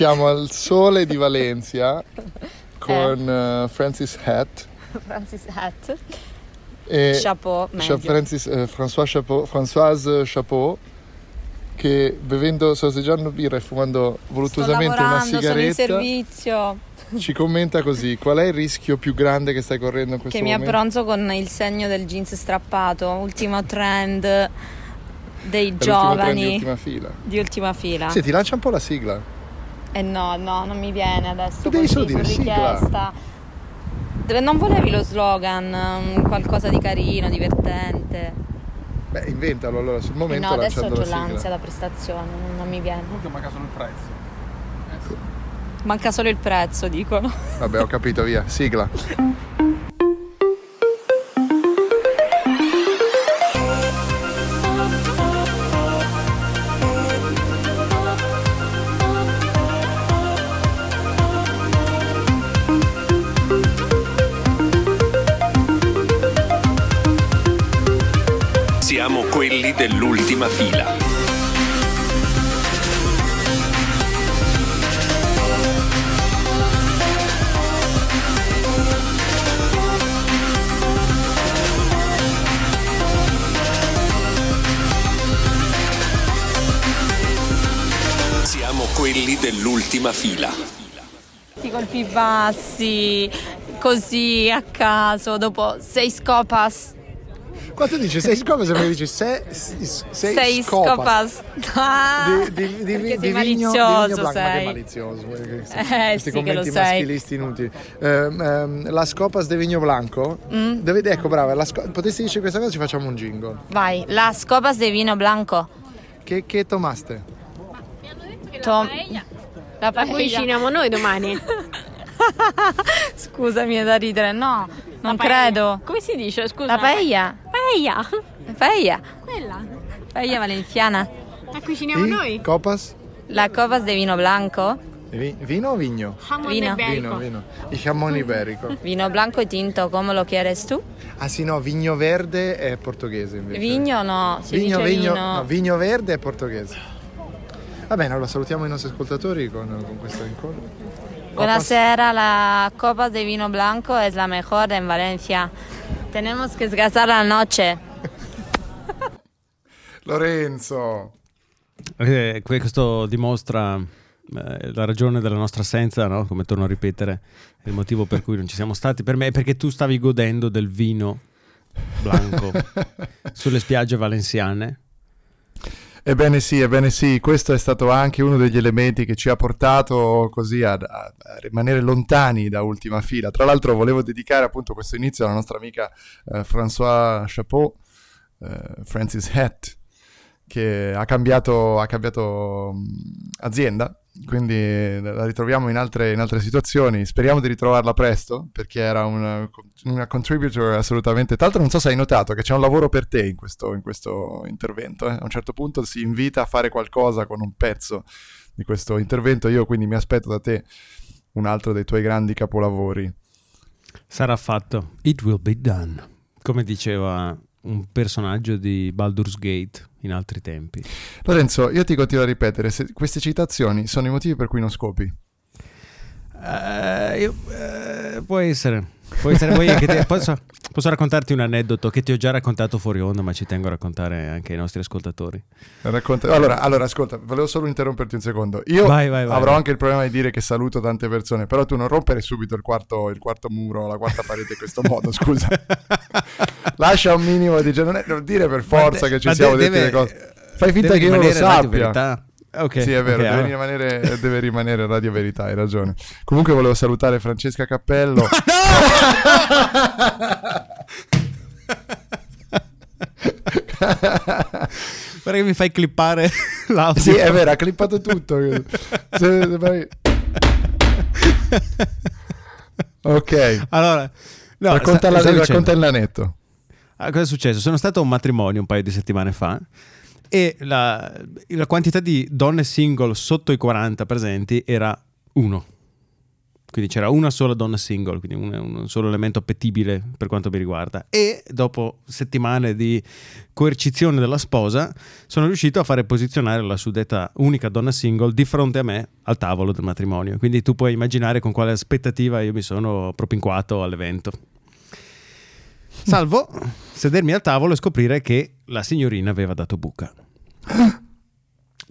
Siamo al sole di Valencia con uh, Francis Hatt. Francis Hatt. E Chapeau, meglio. Francis, eh, François Chapeau, Françoise Chapeau che bevendo, sorseggiando birra e fumando voluttuosamente una sigaretta sono in servizio ci commenta così qual è il rischio più grande che stai correndo in questo che momento? Che mi abbronzo con il segno del jeans strappato ultimo trend dei per giovani di ultima fila di ultima fila sì ti lancia un po' la sigla eh no no non mi viene adesso tu devi solo dire richiesta sigla. non volevi lo slogan qualcosa di carino divertente beh inventalo allora sul momento eh no adesso ho la l'ansia da prestazione non, non mi viene comunque manca solo il prezzo Manca solo il prezzo, dicono. Vabbè, ho capito, via. Sigla. Siamo quelli dell'ultima fila. quelli dell'ultima fila. I colpi bassi, così a caso, dopo sei scopas. Quando dici sei scopas, sembra che dici sei, sei, sei scopas. scopas. Ah, di, di, di, di, di malizioso vigno, di sei. malizioso. Eh, Questi sì commenti maschilisti inutili. Uh, um, la scopas de Vigno Blanco. Mm. Dove, ecco, brava. La sco- potessi dire questa cosa, ci facciamo un jingle. Vai, la scopas de vino blanco. Che, che tomaste? Tom... La, la cuciniamo noi domani. Scusami, è da ridere. No, non credo. Come si dice? Scusa. La paella. Paella. Paella. Quella. Paella valenciana. La cuciniamo I? noi. Copas? La copas de vino blanco. Vi- vino o vigno? Jamón Vino. Vino, vino. Il jamón iberico. Vino blanco e tinto, come lo quieres tu? Ah sì, no, vigno verde è portoghese invece. Vigno no, si vigno, dice vigno, vino. no, vigno verde è portoghese. Va bene, allora salutiamo i nostri ascoltatori con, con questo incontro. Buonasera, la copa de vino blanco es la mejor en Valencia. Tenemos que sgasar la noche. Lorenzo. Eh, questo dimostra eh, la ragione della nostra assenza, no? come torno a ripetere, il motivo per cui non ci siamo stati. Per me è perché tu stavi godendo del vino blanco sulle spiagge valenziane Ebbene sì, ebbene sì, questo è stato anche uno degli elementi che ci ha portato così a, a, rimanere lontani da ultima fila. Tra l'altro volevo dedicare appunto questo inizio alla nostra amica eh, François Chapeau, eh, Francis Hatt, che ha cambiato, ha cambiato mh, azienda quindi la ritroviamo in altre, in altre, situazioni. Speriamo di ritrovarla presto perché era una, una, contributor assolutamente. Tra l'altro, non so se hai notato che c'è un lavoro per te in questo, in questo intervento. Eh? A un certo punto si invita a fare qualcosa con un pezzo di questo intervento. Io quindi mi aspetto da te un altro dei tuoi grandi capolavori. Sarà fatto. It will be done. Come diceva un personaggio di Baldur's Gate in altri tempi. Lorenzo, io ti continuo a ripetere, queste citazioni sono i motivi per cui non scopi? Uh, io, uh, può essere. Vuoi che te, posso, posso, raccontarti un aneddoto che ti ho già raccontato fuori onda, ma ci tengo a raccontare anche ai nostri ascoltatori. Racconta, allora, allora, ascolta, volevo solo interromperti un secondo. Io vai, vai, vai, avrò anche il problema di dire che saluto tante persone, però tu non rompere subito il quarto, il quarto muro, la quarta parete in questo modo, scusa. Lascia un minimo di... non, è, non dire per forza de- che ci siamo de- detti le cose. Fai finta che io non lo sappia. Okay, sì, è vero, okay, deve, allora. rimanere, deve rimanere Radio Verità, hai ragione. Comunque volevo salutare Francesca Cappello. Guarda che mi fai clippare l'audio. Sì, è vero, ha clippato tutto. ok. Allora, no, racconta, la, racconta il lanetto. Allora, cosa è successo? Sono stato a un matrimonio un paio di settimane fa e la, la quantità di donne single sotto i 40 presenti era uno. quindi c'era una sola donna single, quindi un, un, solo elemento appetibile per quanto mi riguarda. E dopo settimane di coercizione della sposa, sono riuscito a fare posizionare la suddetta unica donna single di fronte a me al tavolo del matrimonio. Quindi tu puoi immaginare con quale aspettativa io mi sono propinquato all'evento. Salvo sedermi al tavolo e scoprire che la signorina aveva dato buca.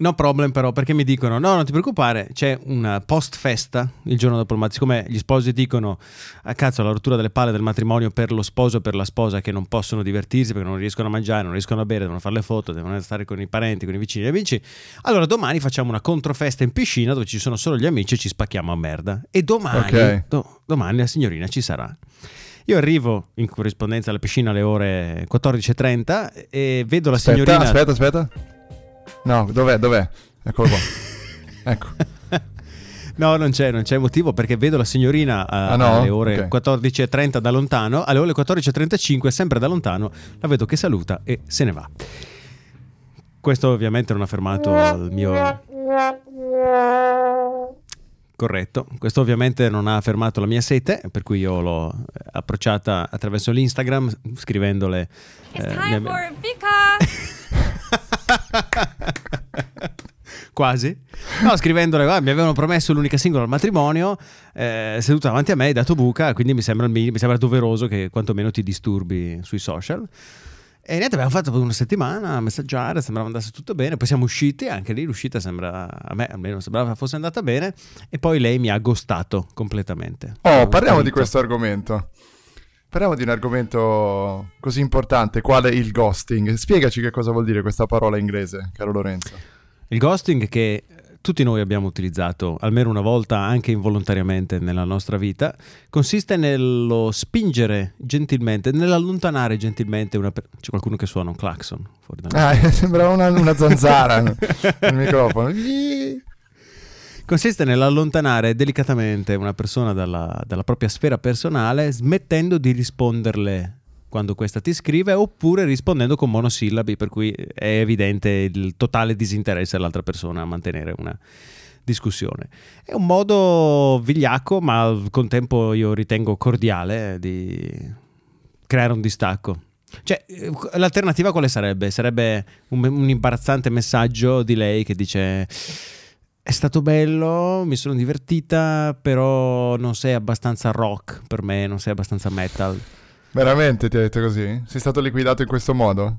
No problem però perché mi dicono no non ti preoccupare c'è una post festa il giorno dopo il matrimonio siccome gli sposi dicono a cazzo la rottura delle palle del matrimonio per lo sposo e per la sposa che non possono divertirsi perché non riescono a mangiare non riescono a bere devono fare le foto devono stare con i parenti con i vicini e gli amici allora domani facciamo una controfesta in piscina dove ci sono solo gli amici e ci spacchiamo a merda e domani Ok. do- domani la signorina ci sarà io arrivo in corrispondenza alla piscina alle ore 14.30 e vedo la Aspetta, signorina aspetta, aspetta. No, dov'è, dov'è? Eccolo qua. ecco. No, non c'è, non c'è motivo perché vedo la signorina eh, Ah, no? alle ore Ok. 14.30 da lontano, alle ore 14.35 sempre da lontano, la vedo che saluta e se ne va. Questo ovviamente non ha fermato il mio... Corretto, questo ovviamente non ha fermato la mia sete, per cui io l'ho eh, approcciata attraverso l'Instagram scrivendole... It's eh, time mia-! Quasi. No, scrivendole, "Guarda, mi avevano promesso l'unica singola al matrimonio, eh, seduta davanti a me, hai dato buca, quindi mi sembra, mi sembra doveroso che quantomeno ti disturbi sui social. E niente, abbiamo fatto per una settimana a messaggiare, sembrava andasse tutto bene, poi siamo usciti, anche lì l'uscita sembra, a me almeno sembrava fosse andata bene, e poi lei mi ha ghostato completamente. Oh, parliamo di questo argomento. Parliamo di un argomento così importante, quale il ghosting. Spiegaci che cosa vuol dire questa parola inglese, caro Lorenzo. Il ghosting che tutti noi abbiamo utilizzato almeno una volta anche involontariamente nella nostra vita consiste nello spingere gentilmente, nell'allontanare gentilmente una per- c'è qualcuno che suona un clacson fuori da me. Ah, sembrava una, una zanzara nel microfono. Consiste nell'allontanare delicatamente una persona dalla, dalla propria sfera personale smettendo di risponderle quando questa ti scrive oppure rispondendo con monosillabi per cui è evidente il totale disinteresse dell'altra persona a mantenere una discussione. È un modo vigliacco ma al contempo io ritengo cordiale di creare un distacco. Cioè, eh, l'alternativa quale sarebbe? Sarebbe un, un imbarazzante messaggio di lei che dice è stato bello, mi sono divertita, però non sei abbastanza rock per me, non sei abbastanza metal. Veramente ti ha detto così? Sei stato liquidato in questo modo?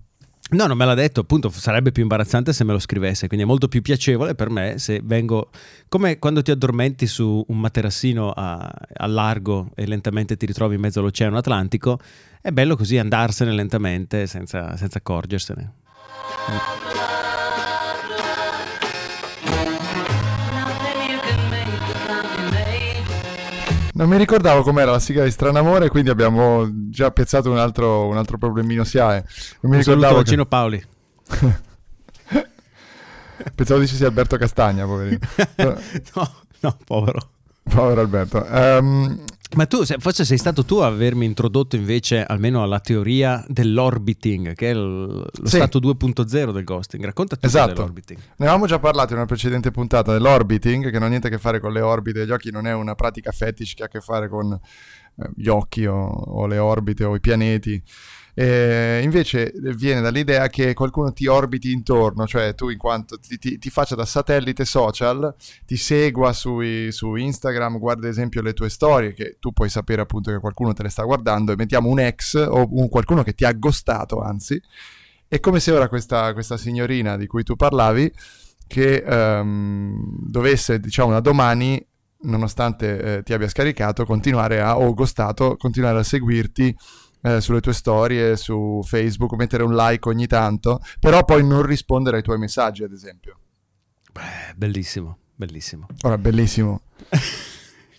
No, non me l'ha detto, appunto, sarebbe più imbarazzante se me lo scrivesse, quindi è molto più piacevole per me se vengo come quando ti addormenti su un materassino a, a largo e lentamente ti ritrovi in mezzo all'oceano Atlantico, è bello così andarsene lentamente senza, senza accorgersene. Non mi ricordavo com'era la sigla di Stranamore, quindi abbiamo già piazzato un altro, un altro problemino SIAE. Non mi Un saluto ricordavo a che... Cino Paoli. Pensavo dicessi Alberto Castagna, poverino. no, no, povero. Povero Alberto. Ehm, Ma tu, se, forse sei stato tu a avermi introdotto invece almeno alla teoria dell'orbiting, che è lo Sì. stato 2.0 del ghosting. Racconta tu Esatto. dell'orbiting. Ne avevamo già parlato in una precedente puntata dell'orbiting, che non ha niente a che fare con le orbite degli occhi, non è una pratica fetish che ha a che fare con eh, gli occhi o, o le orbite o i pianeti. E invece viene dall'idea che qualcuno ti orbiti intorno, cioè tu in quanto ti, ti- ti faccia da satellite social, ti segua sui- su Instagram, guarda ad esempio le tue storie, che tu puoi sapere appunto che qualcuno te le sta guardando, e mettiamo un ex o un qualcuno che ti ha aggostato, anzi, è come se ora questa, questa signorina di cui tu parlavi, che ehm, dovesse, diciamo, da domani, nonostante eh, ti abbia scaricato, continuare a, o ghostato, continuare a seguirti eh, sulle tue storie, su Facebook, mettere un like ogni tanto, però poi non rispondere ai tuoi messaggi, ad esempio. Beh, bellissimo, bellissimo. Ora, bellissimo.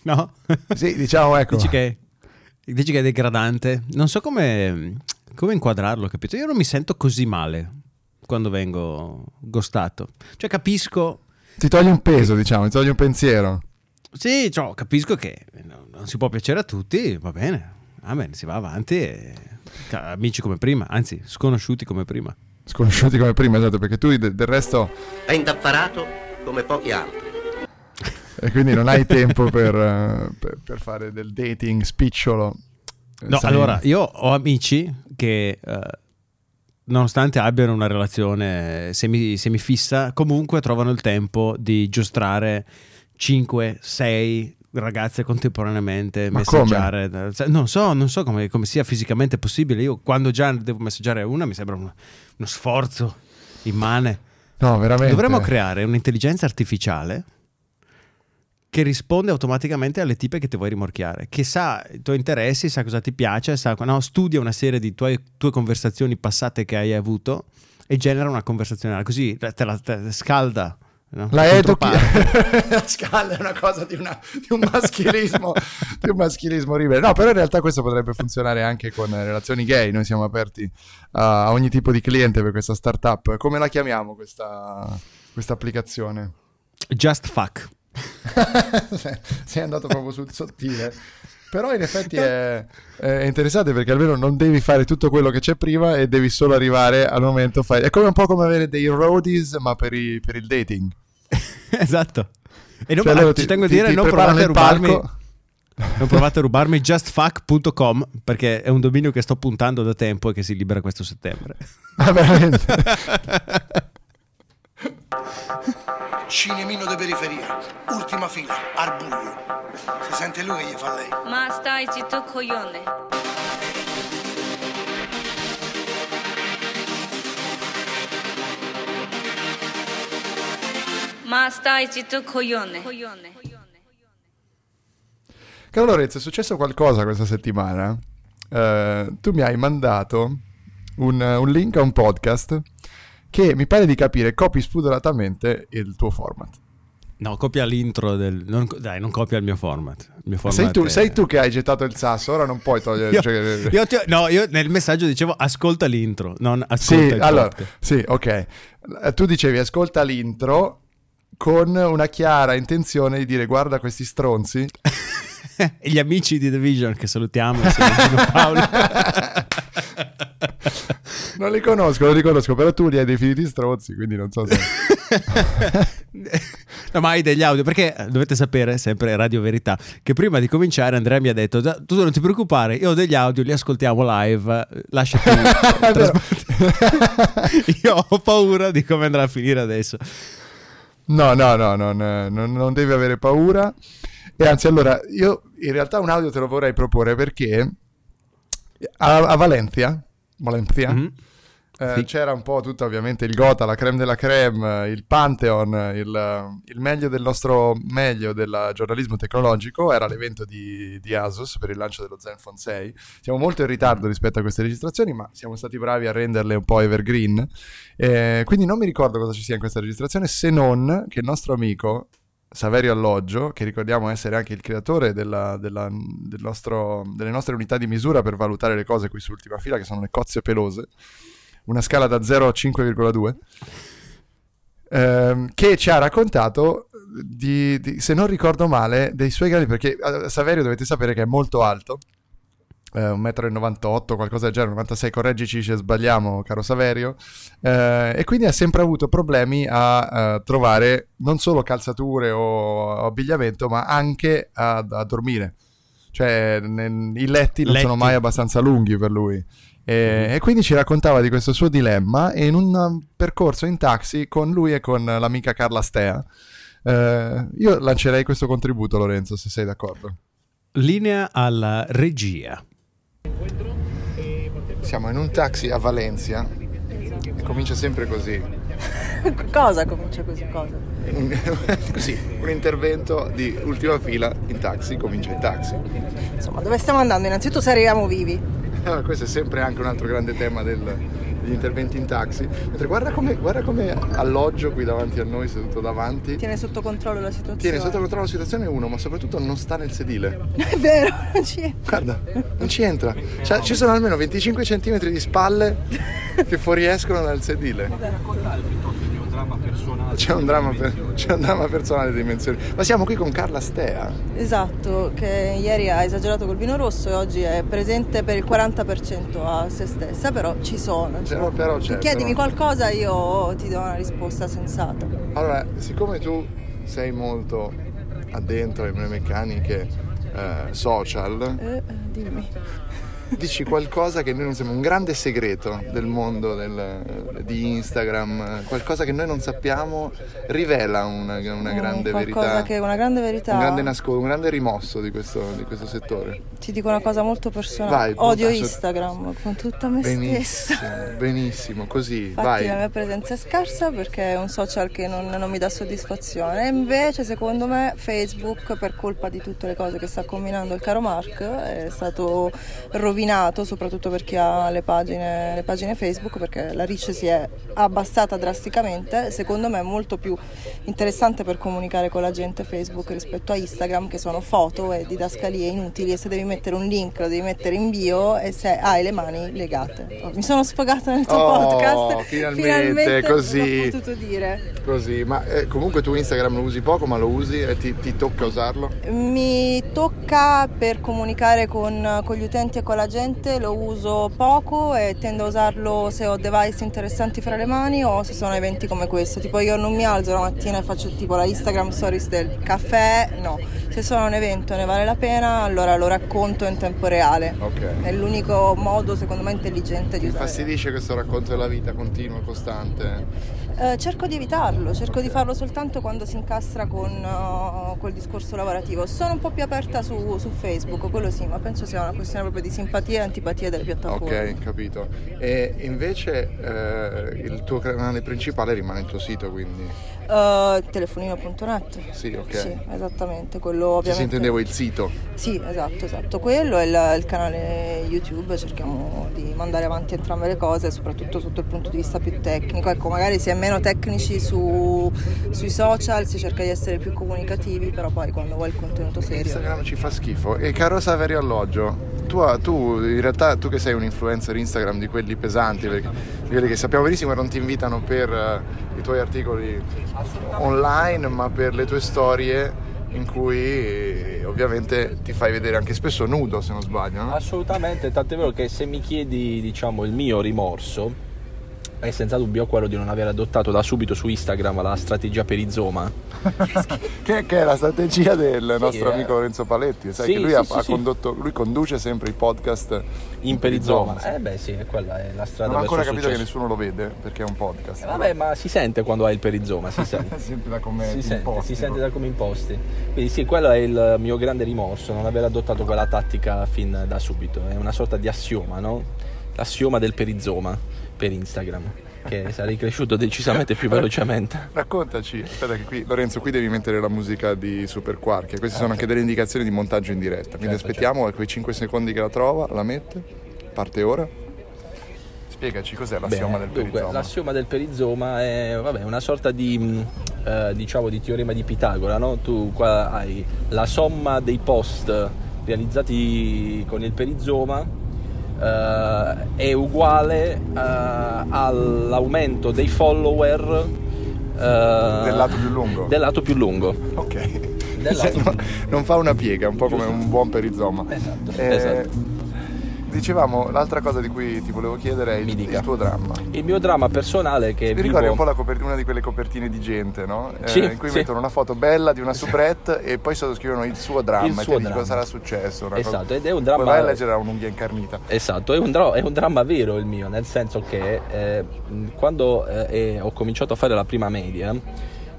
No? Sì, diciamo, ecco. Dici che, dici che è degradante? Non so come, come inquadrarlo, capito? Io non mi sento così male quando vengo ghostato. Cioè capisco... Ti toglie un peso, diciamo, ti toglie un pensiero. Sì, cioè, capisco che non si può piacere a tutti, va bene. Amen, si va avanti e... Amici come prima, anzi, sconosciuti come prima. Sconosciuti come prima, esatto, perché tu de- del resto È indaffarato come pochi altri. e quindi non hai tempo per, eh, per- per fare del dating spicciolo. No, Sai- allora, io ho amici che, eh, nonostante abbiano una relazione semi, semifissa, comunque trovano il tempo di giostrare 5, 6 ragazze contemporaneamente, Ma messaggiare. Cioè, Non so, non so come, come sia fisicamente possibile. Io quando già devo messaggiare una mi sembra uno, uno sforzo immane. No, veramente. Dovremmo creare un'intelligenza artificiale che risponde automaticamente alle tipe che ti vuoi rimorchiare, che sa i tuoi interessi, sa cosa ti piace, sa, no, studia una serie di tue, tue conversazioni passate che hai avuto e genera una conversazione, così te la te la scalda. No? La Controparte. la scala è una cosa di, una- di un maschilismo di un maschilismo orribile. No però in realtà questo potrebbe funzionare anche con relazioni gay. Noi siamo aperti a ogni tipo di cliente per questa startup. Come la chiamiamo questa, questa applicazione? Just fuck. sei andato proprio sul sottile. Però in effetti è, è interessante perché almeno non devi fare tutto quello che c'è prima e devi solo arrivare al momento fai... è come un po' come avere dei roadies ma per, i- per il dating esatto. E non, Cioè, loro ci ti- tengo a dire, ti non provate a rubarmi... palco. Non provate a rubarmi justfuck.com perché è un dominio che sto puntando da tempo e che si libera questo settembre. Ah, veramente? Cinemino di periferia, ultima fila, al buio. Si sente lui che gli fa lei. Ma stai zitto coglione. Ma stai zitto coglione. Caro Lorenzo, è successo qualcosa questa settimana. Eh, tu mi hai mandato un, un link a un podcast che mi pare di capire copi spudoratamente il tuo format. No, copia l'intro del... non- dai, non copia il mio format. Il mio Sei format tu, è- sei tu che hai gettato il sasso, ora non puoi togliere... Io, cioè- io ti- no, io nel messaggio dicevo ascolta l'intro, non ascolta Sì, il allora, podcast. sì, ok. Tu dicevi ascolta l'intro con una chiara intenzione di dire guarda questi stronzi. e gli amici di The Vision che salutiamo Paolo. Non li conosco, non li conosco, però tu li hai definiti stronzi, quindi non so se... no, ma hai degli audio perché eh, dovete sapere, sempre Radio Verità, che prima di cominciare Andrea mi ha detto "Da- tu non ti preoccupare, io ho degli audio, li ascoltiamo live, lasciati. Io ho paura di come andrà a finire adesso. No, no, no, non, eh, non- devi avere paura. E anzi, allora, io in realtà un audio te lo vorrei proporre perché a, a Valencia, Valencia Mhm. Eh, Sì. c'era un po' tutto ovviamente il Gotha, la creme della creme, il Pantheon, il, il meglio del nostro meglio del giornalismo tecnologico, era l'evento di, di Asus per il lancio dello Zenfone 6. Siamo molto in ritardo rispetto a queste registrazioni, ma siamo stati bravi a renderle un po' evergreen. Eh, quindi non mi ricordo cosa ci sia in questa registrazione se non che il nostro amico Saverio Alloggio, che ricordiamo essere anche il creatore della- della- del nostro- delle nostre unità di misura per valutare le cose qui su ultima fila, che sono le cozze pelose, una scala da 0 a 5,2, ehm, che ci ha raccontato di, di- se non ricordo male, dei suoi grandi, perché eh, Saverio dovete sapere che è molto alto, eh, 1,98 m, qualcosa del genere, 96, correggici se sbagliamo, caro Saverio, eh, e quindi ha sempre avuto problemi a, eh, trovare non solo calzature o abbigliamento, ma anche a, a dormire. Cioè, ne- i letti non Letti. sono mai abbastanza lunghi per lui. E, e quindi ci raccontava di questo suo dilemma e in un um, percorso in taxi con lui e con l'amica Carla Stea. eh, io lancerei questo contributo, Lorenzo, se sei d'accordo. Linea alla regia. Siamo in un taxi a Valencia e comincia sempre così. Cosa comincia così? Cosa? Così, un intervento di ultima fila in taxi, comincia in taxi. Insomma, dove stiamo andando? Innanzitutto se arriviamo vivi. Ah, questo è sempre anche un altro grande tema del- degli interventi in taxi. Mentre guarda come, guarda come alloggio qui davanti a noi, seduto davanti. Tiene sotto controllo la situazione. Tiene sotto controllo la situazione uno, ma soprattutto non sta nel sedile. È vero, non ci è. Guarda, non ci entra. Cioè, ci sono almeno 25 cm di spalle che fuoriescono dal sedile. C'è un dramma, per- c'è un dramma personale di dimensioni. Ma siamo qui con Carla Stea. Esatto, che ieri ha esagerato col vino rosso e oggi è presente per il 40% a se stessa, però ci sono. Però, però c'è. Tu chiedimi però- qualcosa, io ti do una risposta sensata. Allora, siccome tu sei molto addentro alle meccaniche eh, social, Eh, dimmi. Dici qualcosa che noi non sappiamo, un grande segreto del mondo del- di Instagram, qualcosa che noi non sappiamo, rivela una, una Mm, grande verità. che una grande verità. Un grande, nasco- un grande rimosso di questo, di questo settore. Ti dico una cosa molto personale. Vai, Odio punta su- Instagram con tutta me Benissimo, stessa. benissimo, così, Infatti vai. la mia presenza è scarsa perché è un social che non, non mi dà soddisfazione. Invece secondo me Facebook, per colpa di tutte le cose che sta combinando il caro Mark, è stato rovinato, soprattutto per chi ha le pagine, le pagine Facebook, perché la reach si è abbassata drasticamente. Secondo me è molto più interessante per comunicare con la gente Facebook rispetto a Instagram, che sono foto e didascalie inutili e se devi mettere un link lo devi mettere in bio e se hai le mani legate. Oh, mi sono sfogata nel tuo Oh, podcast. finalmente, così. L'ho potuto dire. Così, ma eh, comunque tu Instagram lo usi poco, ma lo usi e ti, ti tocca usarlo? Mi tocca per comunicare con, con gli utenti e con la gente, lo uso poco e tendo a usarlo se ho device interessanti fra le mani o se sono eventi come questo. Tipo io non mi alzo la mattina e faccio tipo la Instagram stories del caffè, no. Se sono un evento ne vale la pena, allora lo racconto in tempo reale. Ok. È l'unico modo secondo me intelligente di Ti usare. infastidisce questo racconto della vita continuo, costante? Eh, cerco di evitarlo, cerco di farlo soltanto quando si incastra con uh, quel discorso lavorativo. Sono un po' più aperta su, su Facebook, quello sì, ma penso sia una questione proprio di simpatia e antipatia delle piattaforme. Ok, capito. E invece eh, il tuo canale principale rimane il tuo sito, quindi? Eh, telefonino.net. Sì, ok. Sì, esattamente, quello ovviamente. si intendevo il sito. Sì, esatto, esatto. Quello è il, il canale YouTube, cerchiamo di mandare avanti entrambe le cose, soprattutto sotto il punto di vista più tecnico. Ecco, magari si è meno tecnici su- sui social, si cerca di essere più comunicativi, però poi quando vuoi il contenuto serio. Instagram ci fa schifo. E caro Saverio Alloggio, tu, tu in realtà tu che sei un influencer Instagram di quelli pesanti, perché quelli che sappiamo benissimo che non ti invitano per eh, i tuoi articoli online, ma per le tue storie in cui eh, ovviamente ti fai vedere anche spesso nudo, se non sbaglio. no? Assolutamente, tant'è vero che se mi chiedi, diciamo, il mio rimorso è senza dubbio quello di non aver adottato da subito su Instagram la strategia perizoma. Che, che è la strategia del nostro eh. amico Lorenzo Paletti, sai Sì, che lui, sì, ha, sì, ha sì. condotto, lui conduce sempre i podcast In perizoma. sì. Eh beh sì, quella è la strada Non ho ancora capito il che successo. nessuno lo vede perché è un podcast. Eh, Vabbè, ma si sente quando hai il perizoma, si sente. si sente da come Si sente, imposti, si sente da come imposti. Quindi sì, quello è il mio grande rimorso, non aver adottato quella tattica fin da subito. È una sorta di assioma, no? L'assioma del perizoma per Instagram, che sarei cresciuto decisamente più velocemente. Raccontaci, aspetta che qui Lorenzo qui devi mettere la musica di Super Quark queste sono anche delle indicazioni di montaggio in diretta, quindi Certo, aspettiamo quei 5 secondi che la trova, la mette, parte ora. Spiegaci cos'è l'assioma Bene, del dunque, perizoma. l'assioma del perizoma è vabbè, una sorta di, mh, eh, diciamo, di teorema di Pitagora, no? Tu qua hai la somma dei post realizzati con il perizoma eh, è uguale eh, all'aumento dei follower eh, Del lato più lungo. del lato più lungo. Ok. Lato non, non fa una piega, un po' come un buon perizoma. Esatto, Eh, esatto. Dicevamo, l'altra cosa di cui ti volevo chiedere è il, il tuo dramma. Il mio dramma personale è che Mi vivo... ricordi un po' la copertina, una di quelle copertine di gente, no? Eh, Sì, in cui sì. mettono una foto bella di una soubrette e poi sottoscrivono il suo dramma Il e suo ti dici dramma. cosa sarà successo. una Esatto, cosa- ed è un Poi dramma- vai a leggere a un'unghia incarnita. Esatto, è un, dra- è un dramma vero il mio, nel senso che eh, quando eh, ho cominciato a fare la prima media,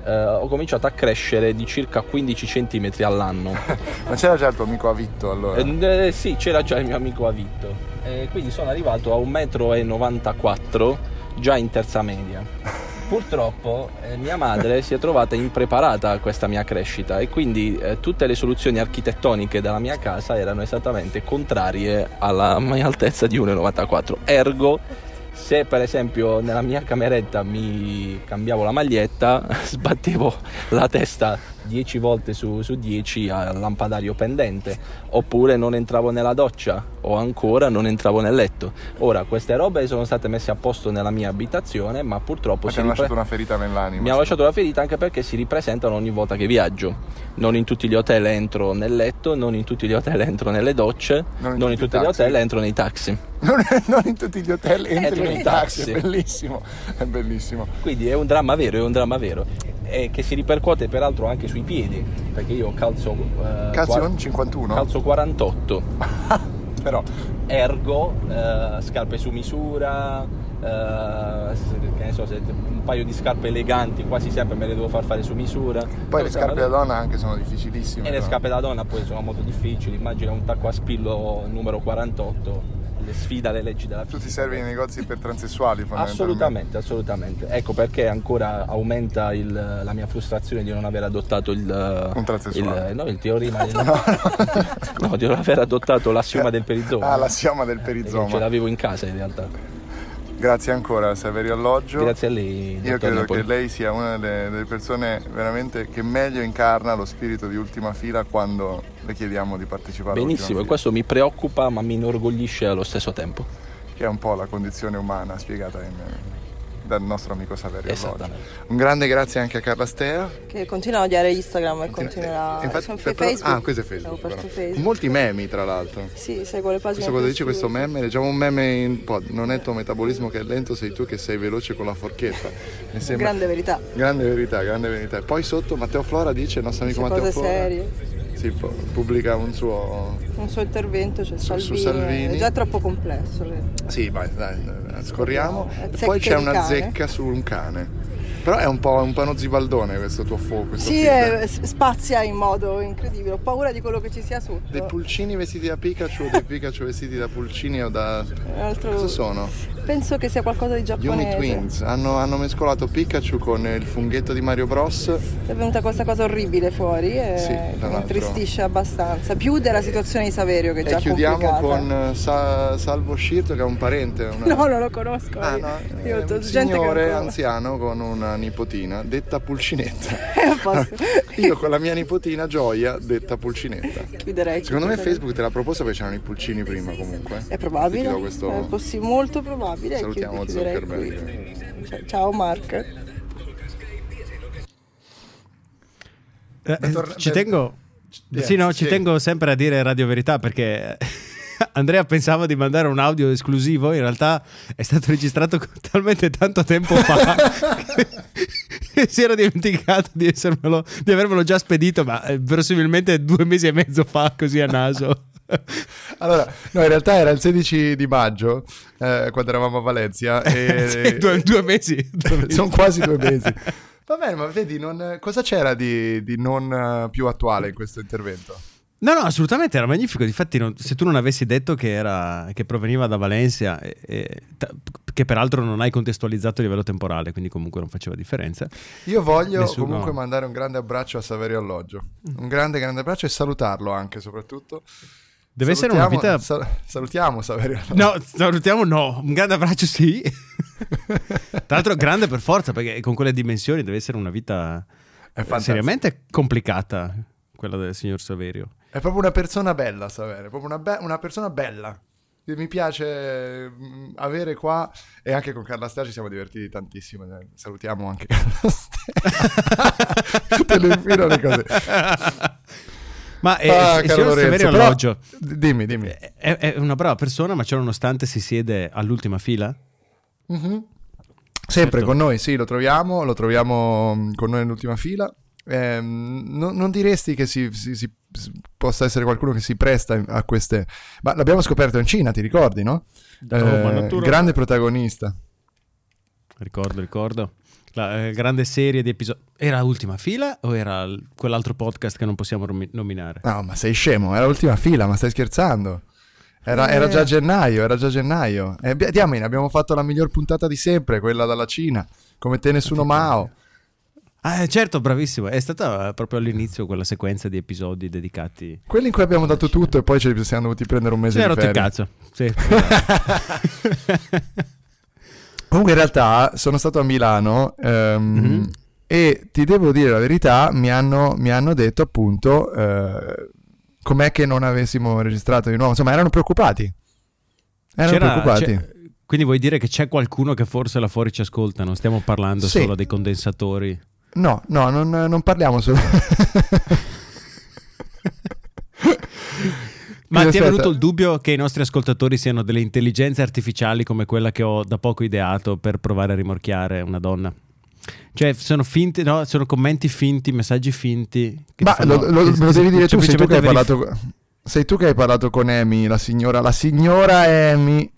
eh, ho cominciato a crescere di circa 15 cm all'anno. Ma c'era già il tuo amico Avitto allora? Eh, sì, c'era già il mio amico Avitto. E quindi sono arrivato a 1,94 m già in terza media. Purtroppo eh, mia madre si è trovata impreparata a questa mia crescita e quindi eh, tutte le soluzioni architettoniche della mia casa erano esattamente contrarie alla mia altezza di 1,94 Ergo, se per esempio nella mia cameretta mi cambiavo la maglietta, sbattevo la testa 10 volte su, su 10 al lampadario pendente, oppure non entravo nella doccia, o ancora non entravo nel letto. Ora, queste robe sono state messe a posto nella mia abitazione, ma purtroppo Ma si ripre- lasciato una ferita nell'anima. mi ha lasciato la ferita anche perché si ripresentano ogni volta che viaggio. Non in tutti gli hotel entro nel letto, non in tutti gli hotel entro nelle docce, Non non in in, tutti gli hotel entro nei taxi. Non, non in tutti gli hotel entri Entro nei nei taxi, taxi. è bellissimo, è bellissimo. Quindi è un dramma vero, è un dramma vero. E che si ripercuote peraltro anche sui piedi, perché io calzo... eh, Calcio qua- 51? Calzo 48. Però ergo, eh, scarpe su misura, eh, che ne so, se un paio di scarpe eleganti quasi sempre me le devo far fare su misura. poi le Insomma, scarpe da donna anche sono difficilissime. E le no? scarpe da donna poi sono molto difficili, immagina un tacco a spillo numero 48, le sfida le leggi della Tu ti fisica. servi nei negozi per transessuali. Assolutamente, assolutamente. Ecco perché ancora aumenta il- la mia frustrazione di non aver adottato il, Un transessuale. il, no, il teorema del- no, di non aver adottato l'assioma del perizoma. Ah, l'assioma del perizoma. Ce l'avevo in casa in realtà. Grazie ancora Saverio Alloggio. Grazie a lei. Io credo Napoli. che lei sia una delle, delle persone veramente che meglio incarna lo spirito di ultima fila quando le chiediamo di partecipare Benissimo, e questo mi preoccupa ma mi inorgoglisce allo stesso tempo. che è un po' la condizione umana spiegata in- dal nostro amico Saverio. Esattamente. Un grande grazie anche a Carla Stea. Che continua a odiare Instagram e continuerà... Infatti, sono per- Facebook. Ah, questo è Facebook. Però. Facebook. Molti memi, tra l'altro. Sì, seguo le pagine Questo cosa dice questo meme? Leggiamo un meme in pod. Non è il tuo metabolismo che è lento, sei tu che sei veloce con la forchetta. Mi sembra... Grande verità. Grande verità, grande verità. E poi sotto Matteo Flora dice, il nostro amico Dice Matteo cose Flora. serie. Sì, pu- pubblica un suo. Un suo intervento, c'è Su- su Salvini, Salvini. è già troppo complesso. le- Sì, vai, dai, dai, scorriamo. Eh, E zecche poi c'è una zecca su un cane. Però è un po', un po' uno zibaldone questo tuo fuoco. Sì, feed. eh, spazia in modo incredibile. Ho paura di quello che ci sia sotto. Dei pulcini vestiti da Pikachu o dei Pikachu vestiti da pulcini o da. Altro- Cosa sono? Penso che sia qualcosa di giapponese. Umi Twins. Hanno, hanno mescolato Pikachu con il funghetto di Mario Bros. È venuta questa cosa orribile fuori e Sì, che mi intristisce abbastanza. Più della situazione di Saverio che è E già chiudiamo complicata. con eh, Sa- Salvo Scirto che è un parente. Una... No, non lo conosco. Ah, no, Io è un signore anziano con una nipotina detta Pulcinetta. È a posto. Io con la mia nipotina Gioia detta Pulcinetta. Chiuderei. Secondo me. Facebook te l'ha proposto perché c'erano i pulcini prima comunque. È probabile, questo- è possi- molto probabile. Salutiamo Chiud- chiuderei Zuckerberg. qui. Ciao- Mark. Eh, ci tengo, Sì, sì, no, sì. ci tengo sempre a dire Radio Verità perché Andrea pensava di mandare un audio esclusivo, in realtà è stato registrato talmente tanto tempo fa che si era dimenticato di, essermelo, di avermelo già spedito, ma eh, verosimilmente due mesi e mezzo fa, così a naso. Allora, no, in realtà era il 16 di maggio eh, quando eravamo a Valencia. E... Sì, due, due mesi. due mesi. Sono quasi due mesi. Va bene, ma vedi, non- cosa c'era di, di non eh, più attuale in questo intervento? No, no, assolutamente era magnifico. Difatti, non- se tu non avessi detto che, era, che proveniva da Valencia, e- e- ta- che peraltro non hai contestualizzato a livello temporale, quindi comunque non faceva differenza. Io voglio Nessuno- comunque mandare un grande abbraccio a Saverio Alloggio. Un grande, grande abbraccio e salutarlo anche, soprattutto. Deve essere una vita. sal- salutiamo Saverio. No, salutiamo no, un grande abbraccio sì. Tra l'altro grande per forza, perché con quelle dimensioni deve essere una vita seriamente complicata, quella del signor Saverio. È proprio una persona bella, Saverio. È proprio una, be- una persona bella. Mi piace mm, avere qua e anche con Carla Stea ci siamo divertiti tantissimo. Eh, Salutiamo anche Carla Stea. Te le infilo le cose. Ma eh, Ah, il signor Lorenzo, però- Alloggio D- Dimmi, dimmi. è, è una brava persona, ma ciò nonostante si siede all'ultima fila? Mhm. Sempre Certo. con noi, sì, lo troviamo, lo troviamo mm, con noi nell'ultima fila. Ehm, non, non diresti che si, si- si- possa essere qualcuno che si presta a queste... Ma l'abbiamo scoperto in Cina, ti ricordi, no? Eh, grande protagonista. Ricordo, ricordo. La eh, grande serie di episodi. Era ultima fila o era l- quell'altro podcast che non possiamo romi- nominare? No, ma sei scemo, era l'ultima fila, ma stai scherzando? Era, era già gennaio, era già gennaio. E abbi- diamine, abbiamo fatto la miglior puntata di sempre, quella dalla Cina, come te nessuno Mao. Ah, eh, certo, bravissimo. È stata eh, proprio all'inizio quella sequenza di episodi dedicati. Quelli in cui abbiamo dato tutto e poi ci siamo dovuti prendere un mese è di rotto il ferie. cazzo. Sì. Comunque in realtà sono stato a Milano ehm, Mhm. e ti devo dire la verità, mi hanno, mi hanno detto appunto eh, com'è che non avessimo registrato di nuovo, insomma erano preoccupati. Erano C'era- preoccupati. quindi vuoi dire che c'è qualcuno che forse là fuori ci ascolta? Non stiamo parlando Sì. solo dei condensatori. No, no, non, non parliamo solo... Ma ti è venuto il dubbio che i nostri ascoltatori siano delle intelligenze artificiali come quella che ho da poco ideato per provare a rimorchiare una donna? Cioè, sono finti, no? Sono commenti finti, messaggi finti. Ma fanno- lo, lo- che me lo devi dire tu, sei tu che hai semplicemente parlato... verif- Sei tu che hai parlato con Amy, la signora, la signora Amy.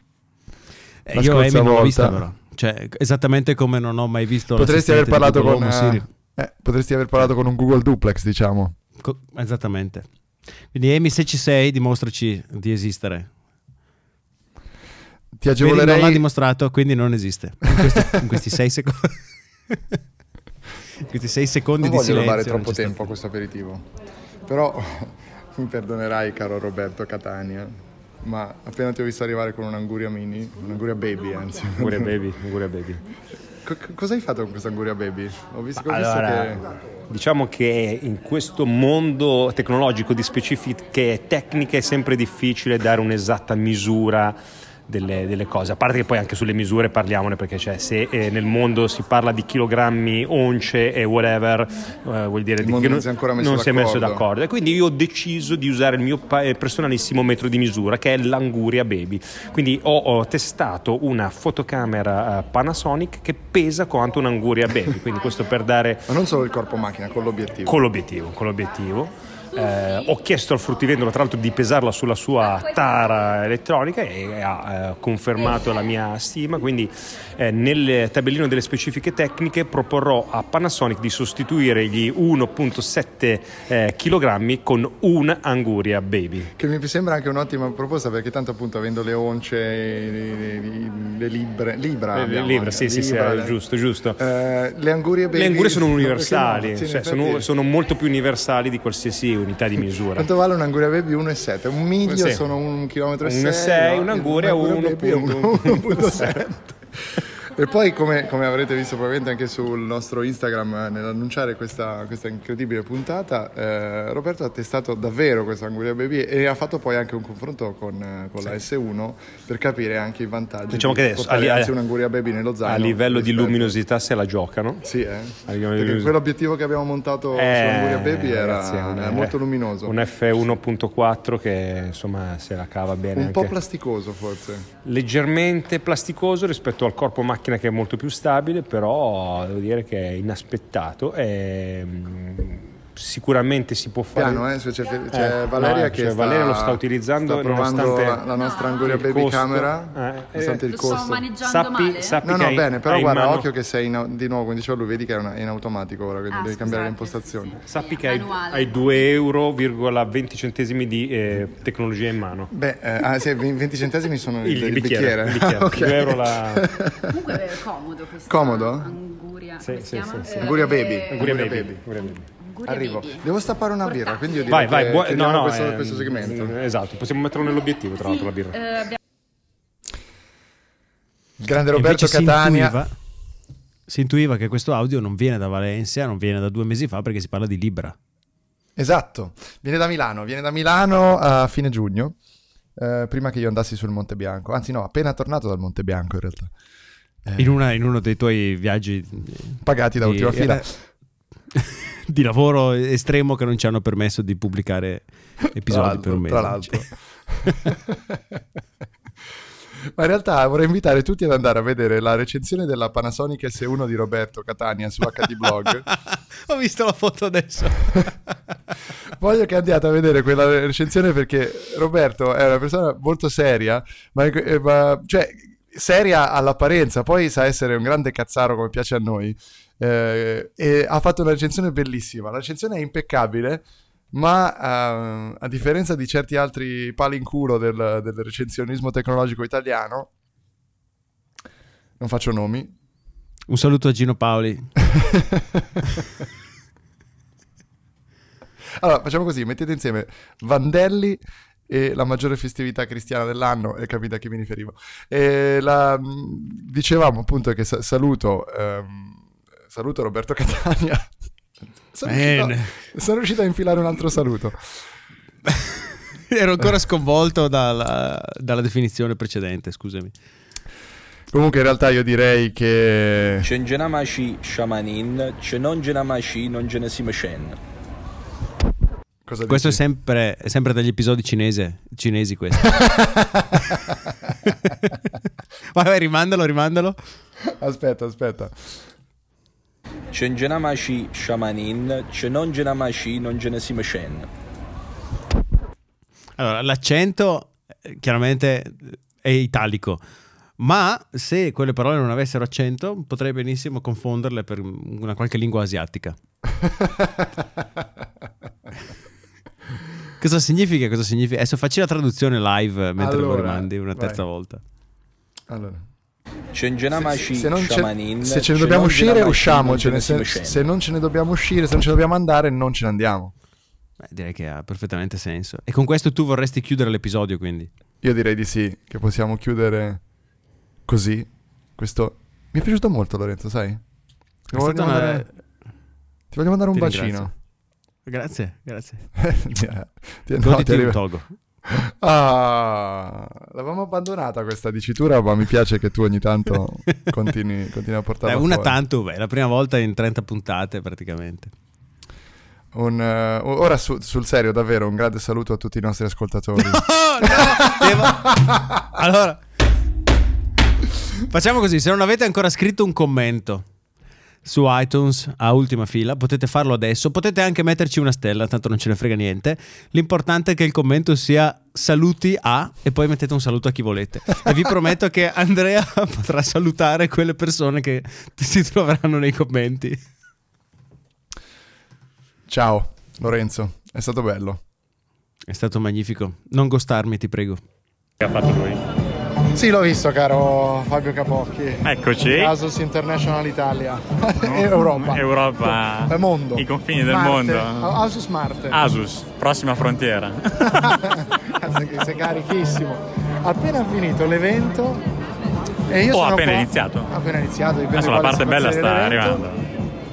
Eh, la io Amy non l'ho volta. vista però. Cioè, esattamente come non ho mai visto Potresti aver parlato con... Eh, eh, potresti aver parlato con un Google Duplex, diciamo. Co- esattamente. Quindi Amy, se ci sei, dimostraci di esistere. Ti Vedi, non l'ha agevolerei... dimostrato, quindi non esiste. In, questo- in questi sei secondi. in questi sei secondi Non di voglio silenzio. rubare non troppo c'è tempo a questo aperitivo. Però mi perdonerai, caro Roberto Catania, ma appena ti ho visto arrivare con un'anguria mini, un'anguria baby anzi. Anguria baby, anguria baby. Co- co- cosa hai fatto con questa anguria baby? Ho visto, ho visto Allora, che... diciamo che in questo mondo tecnologico di specifiche tecniche è sempre difficile dare un'esatta misura delle, delle cose, a parte che poi anche sulle misure parliamone perché cioè, se eh, nel mondo si parla di chilogrammi, once e whatever, eh, vuol dire di- che non si è ancora messo non si è messo d'accordo. E quindi io ho deciso di usare il mio eh, personalissimo metro di misura che è l'Anguria Baby. Quindi ho, ho testato una fotocamera eh, Panasonic che pesa quanto un'Anguria Baby, quindi questo per dare Ma non solo il corpo macchina, con l'obiettivo. con l'obiettivo, con l'obiettivo. Eh, ho chiesto al fruttivendolo tra l'altro di pesarla sulla sua tara elettronica e ha eh, confermato la mia stima quindi eh, nel tabellino delle specifiche tecniche proporrò a Panasonic di sostituire gli 1.7 eh, kg con una Anguria Baby Che mi sembra anche un'ottima proposta perché tanto appunto avendo le once, le, le- le libre, libra, Eh, abbiamo libra, sì, sì, sì, libra, eh, le- giusto, giusto. eh, le angurie baby Le angurie sono no? universali, Sì, in cioè, sono, sono molto più universali di qualsiasi unità di misura. Quanto vale un'anguria baby? 1,7. Un miglio Sì. sono un chilometro e 1,6, sei. no? un'anguria baby è un- 1.7. 1.7. E poi, come, come avrete visto probabilmente anche sul nostro Instagram eh, nell'annunciare questa, questa incredibile puntata, eh, Roberto ha testato davvero questa Anguria Baby e ha fatto poi anche un confronto con, eh, con la S1 per capire anche i vantaggi Diciamo di che adesso, portare a anzi un'Anguria Baby nello zaino. A livello di rispetto- luminosità se la giocano. Sì, eh. Di Perché quell'obiettivo che abbiamo montato Eh, sull'Anguria Baby era, ragazzi, un- era molto luminoso. Un F1.4 che insomma se la cava bene. Un po' anche- plasticoso forse. leggermente plasticoso rispetto al corpo macchina che è molto più stabile, però devo dire che è inaspettato mm, sicuramente si può fare. Piano, eh, c'è, c'è- c'è Ecco, Valeria no, che cioè, sta, Valeria lo sta utilizzando sta provando nonostante la, la nostra Anguria il Baby costo. camera, Eh, nonostante eh, il Lo sto costo. maneggiando Sappi, male. sappi No, no, hai- bene, però hai guarda, mano- occhio che sei in, di nuovo, come diceva lui, vedi che è una- in automatico ora, quindi Ah, devi cambiare le scusate, impostazioni. sì, sì. Sappi che hai, Manuale. hai 2 euro,20 centesimi di eh, tecnologia in mano. Beh, eh, ah, sì, 20 centesimi sono il, Il, il bicchiere, il bicchiere. Ok. 2 euro la... Comunque è comodo questo. Comodo? Anguria. Sì, sì. Eh, Anguria Baby. eh, Anguria Anguria baby. Anguria Arrivo. Baby. Devo stappare una birra, quindi io direi Vai, vai, che buo- no, no, questo, eh, questo segmento. Esatto, possiamo metterlo nell'obiettivo tra l'altro la birra. Eh, abbiamo- Grande Roberto invece si Catania. intuiva- Si intuiva che questo audio non viene da Valencia, non viene da due mesi fa perché si parla di Libra. Esatto, viene da Milano, viene da Milano a fine giugno, eh, prima che io andassi sul Monte Bianco, anzi no, appena tornato dal Monte Bianco in realtà, Eh, In, una- in uno dei tuoi viaggi pagati da ultima fila. di lavoro estremo che non ci hanno permesso di pubblicare episodi per un mese. Tra l'altro. Ma in realtà vorrei invitare tutti ad andare a vedere la recensione della Panasonic S1 di Roberto Catania su HD Blog. Ho visto la foto adesso. Voglio che andiate a vedere quella recensione perché Roberto è una persona molto seria, ma, eh, ma- cioè seria all'apparenza, poi sa essere un grande cazzaro come piace a noi. Eh, e ha fatto una recensione bellissima. La recensione è impeccabile, ma ehm, a differenza di certi altri pali in culo del, del recensionismo tecnologico italiano, non faccio nomi, Un saluto a Gino Paoli. Allora, facciamo così, mettete insieme Vandelli e la maggiore festività cristiana dell'anno, e capite a chi mi riferivo. La- dicevamo appunto che sa- saluto, ehm, saluto Roberto Catania. Sono riuscito, Bene. sono riuscito a infilare un altro saluto. Ero ancora sconvolto dalla, dalla definizione precedente, scusami. Comunque in realtà io direi che... Ce genamaci shamanin, ce non genamaci non genesimecen. Cosa Questo è sempre, è sempre dagli episodi cinese, cinesi questo. vai, vai, rimandalo, rimandalo. Aspetta, aspetta. Ce genamaci shamanin, ce non genamaci non genesime shen. Allora, l'accento eh, chiaramente è italico, ma se quelle parole non avessero accento, potrei benissimo confonderle per una qualche lingua asiatica. Cosa significa? Cosa significa? Adesso facci la traduzione live mentre lo Allora, rimandi una terza vai. volta. Allora. Ce genamaci se, non ce, shamanin, se ce ne dobbiamo uscire, usciamocene. non Se, non ce ne dobbiamo uscire, se non ce ne dobbiamo andare, non ce ne andiamo. Beh, direi che ha perfettamente senso. E con questo tu vorresti chiudere l'episodio, quindi. Io direi di sì, che possiamo chiudere così. Questo mi è piaciuto molto, Lorenzo, sai? Ti voglio, stata una- mandare... Ti voglio mandare un Ti bacino. Grazie, grazie. Ti- no, ti togo. Ah, l'avevamo abbandonata questa dicitura, ma mi piace che tu ogni tanto continui, continui a portarla una fuori. tanto, beh, la prima volta in 30 puntate praticamente. Un, eh, ora su- sul serio, davvero, un grande saluto a tutti i nostri ascoltatori. Allora, facciamo così: se non avete ancora scritto un commento su iTunes a ultima fila, potete farlo adesso. Potete anche metterci una stella, tanto non ce ne frega niente. L'importante è che il commento sia saluti a e poi mettete un saluto a chi volete. E vi prometto che Andrea potrà salutare quelle persone che si troveranno nei commenti. Ciao, Lorenzo, è stato bello. È stato magnifico. Non gostarmi, ti prego. Che ha fatto lui? Sì, l'ho visto, caro Fabio Capocchi. Eccoci. Asus International Italia. Europa. Europa. E mondo. I confini del Marte. mondo. Asus Marte. Asus, prossima frontiera. Sei carichissimo. Appena finito l'evento. E io sono appena qua- iniziato. Appena iniziato. Adesso la parte bella sta arrivando.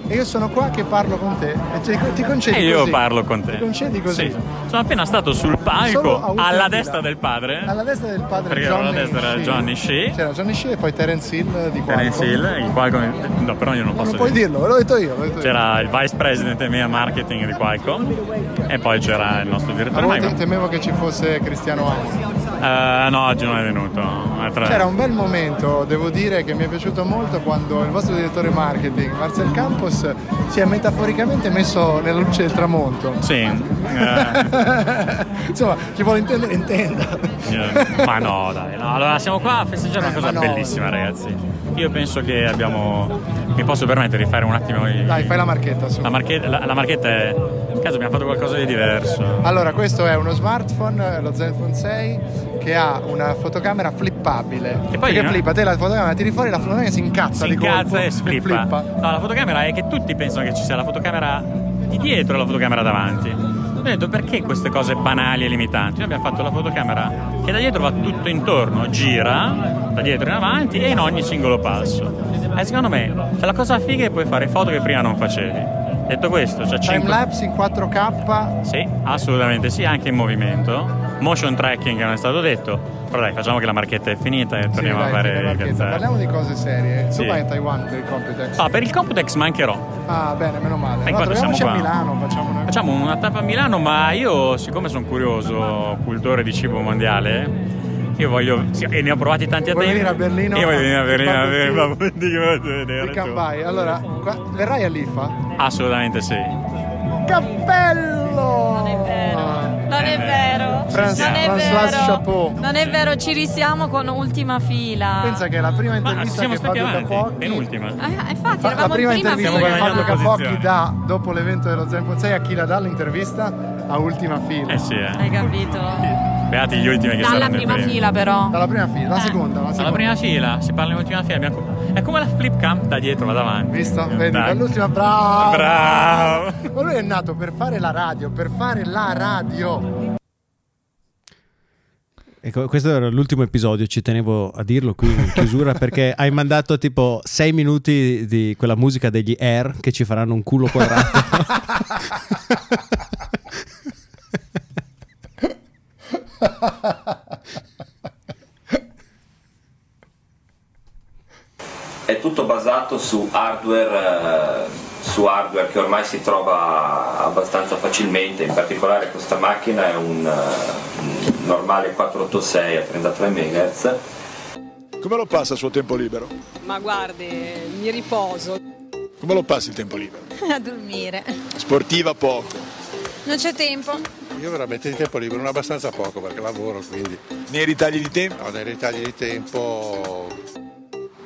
E io sono qua che parlo con te. E ti, concedi E io così. parlo con te. Ti concedi così. Sì. Sono appena stato sul palco alla destra del padre. Alla destra del padre Perché Johnny alla destra era. Johnny Shee. C'era Johnny Shee e poi Terence Hill di qua. Terence Hill, il Qualcomm. No, però io non Non posso puoi dire. dirlo, l'ho detto io. L'ho detto io. C'era il vice president mia marketing di Qualcomm e poi c'era il nostro direttore volte Michael. temevo che ci fosse Cristiano Amo. Eh, no, oggi non è venuto. Tra- C'era un bel momento, devo dire, che mi è piaciuto molto quando il vostro direttore marketing, Marcel Campos, si è metaforicamente messo nella luce del tramonto. Sì. eh, Insomma, chi vuole intendere, intenda. eh, ma no, dai. no. Allora, siamo qua a festeggiare una Eh, cosa no. bellissima, ragazzi. Io penso che abbiamo. Mi posso permettere di fare un attimo. i- Dai, fai la marchetta su. La marchetta, la, la marchetta è. Cazzo, abbiamo fatto qualcosa di diverso. Allora, questo è uno smartphone, lo Zenfone 6, che ha una fotocamera flippabile. E poi Perché no? flippa, te la fotocamera tiri fuori, la fotocamera si incazza si di colpo incazza e si flippa. flippa. No, la fotocamera è che tutti pensano che ci sia la fotocamera di dietro e la fotocamera davanti. Ho detto perché queste cose banali e limitanti? Noi abbiamo fatto la fotocamera che da dietro va tutto intorno, gira da dietro in avanti e in ogni singolo passo. E secondo me c'è la cosa figa è che puoi fare foto che prima non facevi. Detto questo, c'è 5 Timelapse in 4K. Sì, assolutamente sì, anche in movimento. Motion tracking non è stato detto. Però dai, facciamo che la marchetta è finita e torniamo Sì, dai, a fare fine i marchetta. cazzate. Parliamo di cose serie. Tu Sì. vai a Taiwan per il Computex. Ah, per il Computex mancherò. Ah, bene, meno male. No, quando siamo troviamoci a qua? Milano, facciamo una... Facciamo una tappa a Milano, ma io, siccome sono curioso, cultore di cibo mondiale, io voglio. sì, e ne ho provati tanti a Vuoi tempo. venire a Berlino? Io voglio venire a Berlino a vedere il Dio, voglio vedere Il. Cambai. Allora, qua- verrai all'IFA? Assolutamente sì. Cappello! Non è vero. Non è vero. Fran- non è François vero. Chapeau. Non è vero, ci risiamo con ultima fila. Pensa che è la prima Ma intervista siamo che Fabio Capocchi... penultima. Eh, infatti, Fa- la prima in prima intervista che Fabio Capocchi dà dopo l'evento dello Zenfone 6 a chi la dà l'intervista a ultima fila. Eh sì, eh. Hai capito? Beati gli ultimi che Dalla saranno prima fila però. Dalla prima fila, la Eh. seconda, la seconda. Alla prima fila, si parla in ultima fila. abbiamo- È come la flip cam da dietro, va davanti. Visto? Vedi, Dai. dall'ultima bravo! Bravo! Ma lui è nato per fare la radio, per fare la radio. Ecco, questo era l'ultimo episodio, ci tenevo a dirlo qui in chiusura perché hai mandato tipo sei minuti di quella musica degli Air che ci faranno un culo quadrato. È tutto basato su hardware, eh, su hardware che ormai si trova abbastanza facilmente, in particolare questa macchina è un, eh, un normale 486 a 33 MHz. Come lo passa il suo tempo libero? Ma guardi, mi riposo. Come lo passi il tempo libero? A dormire. Sportiva poco. Non c'è tempo. Io veramente di tempo libero non abbastanza poco perché lavoro, quindi... Nei ritagli di tempo? No, nei ritagli di tempo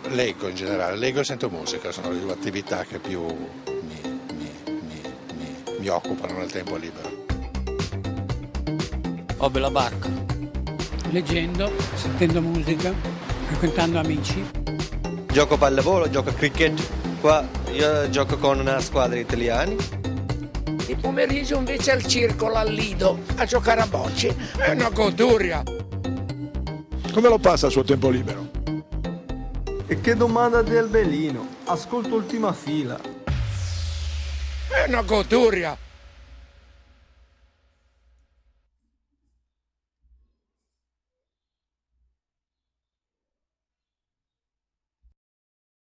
leggo in generale, leggo e sento musica, sono le due attività che più mi, mi, mi, mi, mi occupano nel tempo libero. Ho bella barca. Leggendo, sentendo musica, frequentando amici. Gioco pallavolo, gioco a cricket. Qua io gioco con una squadra italiana. Il pomeriggio invece al circolo, al Lido, a giocare a bocce. È una goduria. Come lo passa il suo tempo libero? E che domanda del belino. Ascolto ultima fila. È una goduria.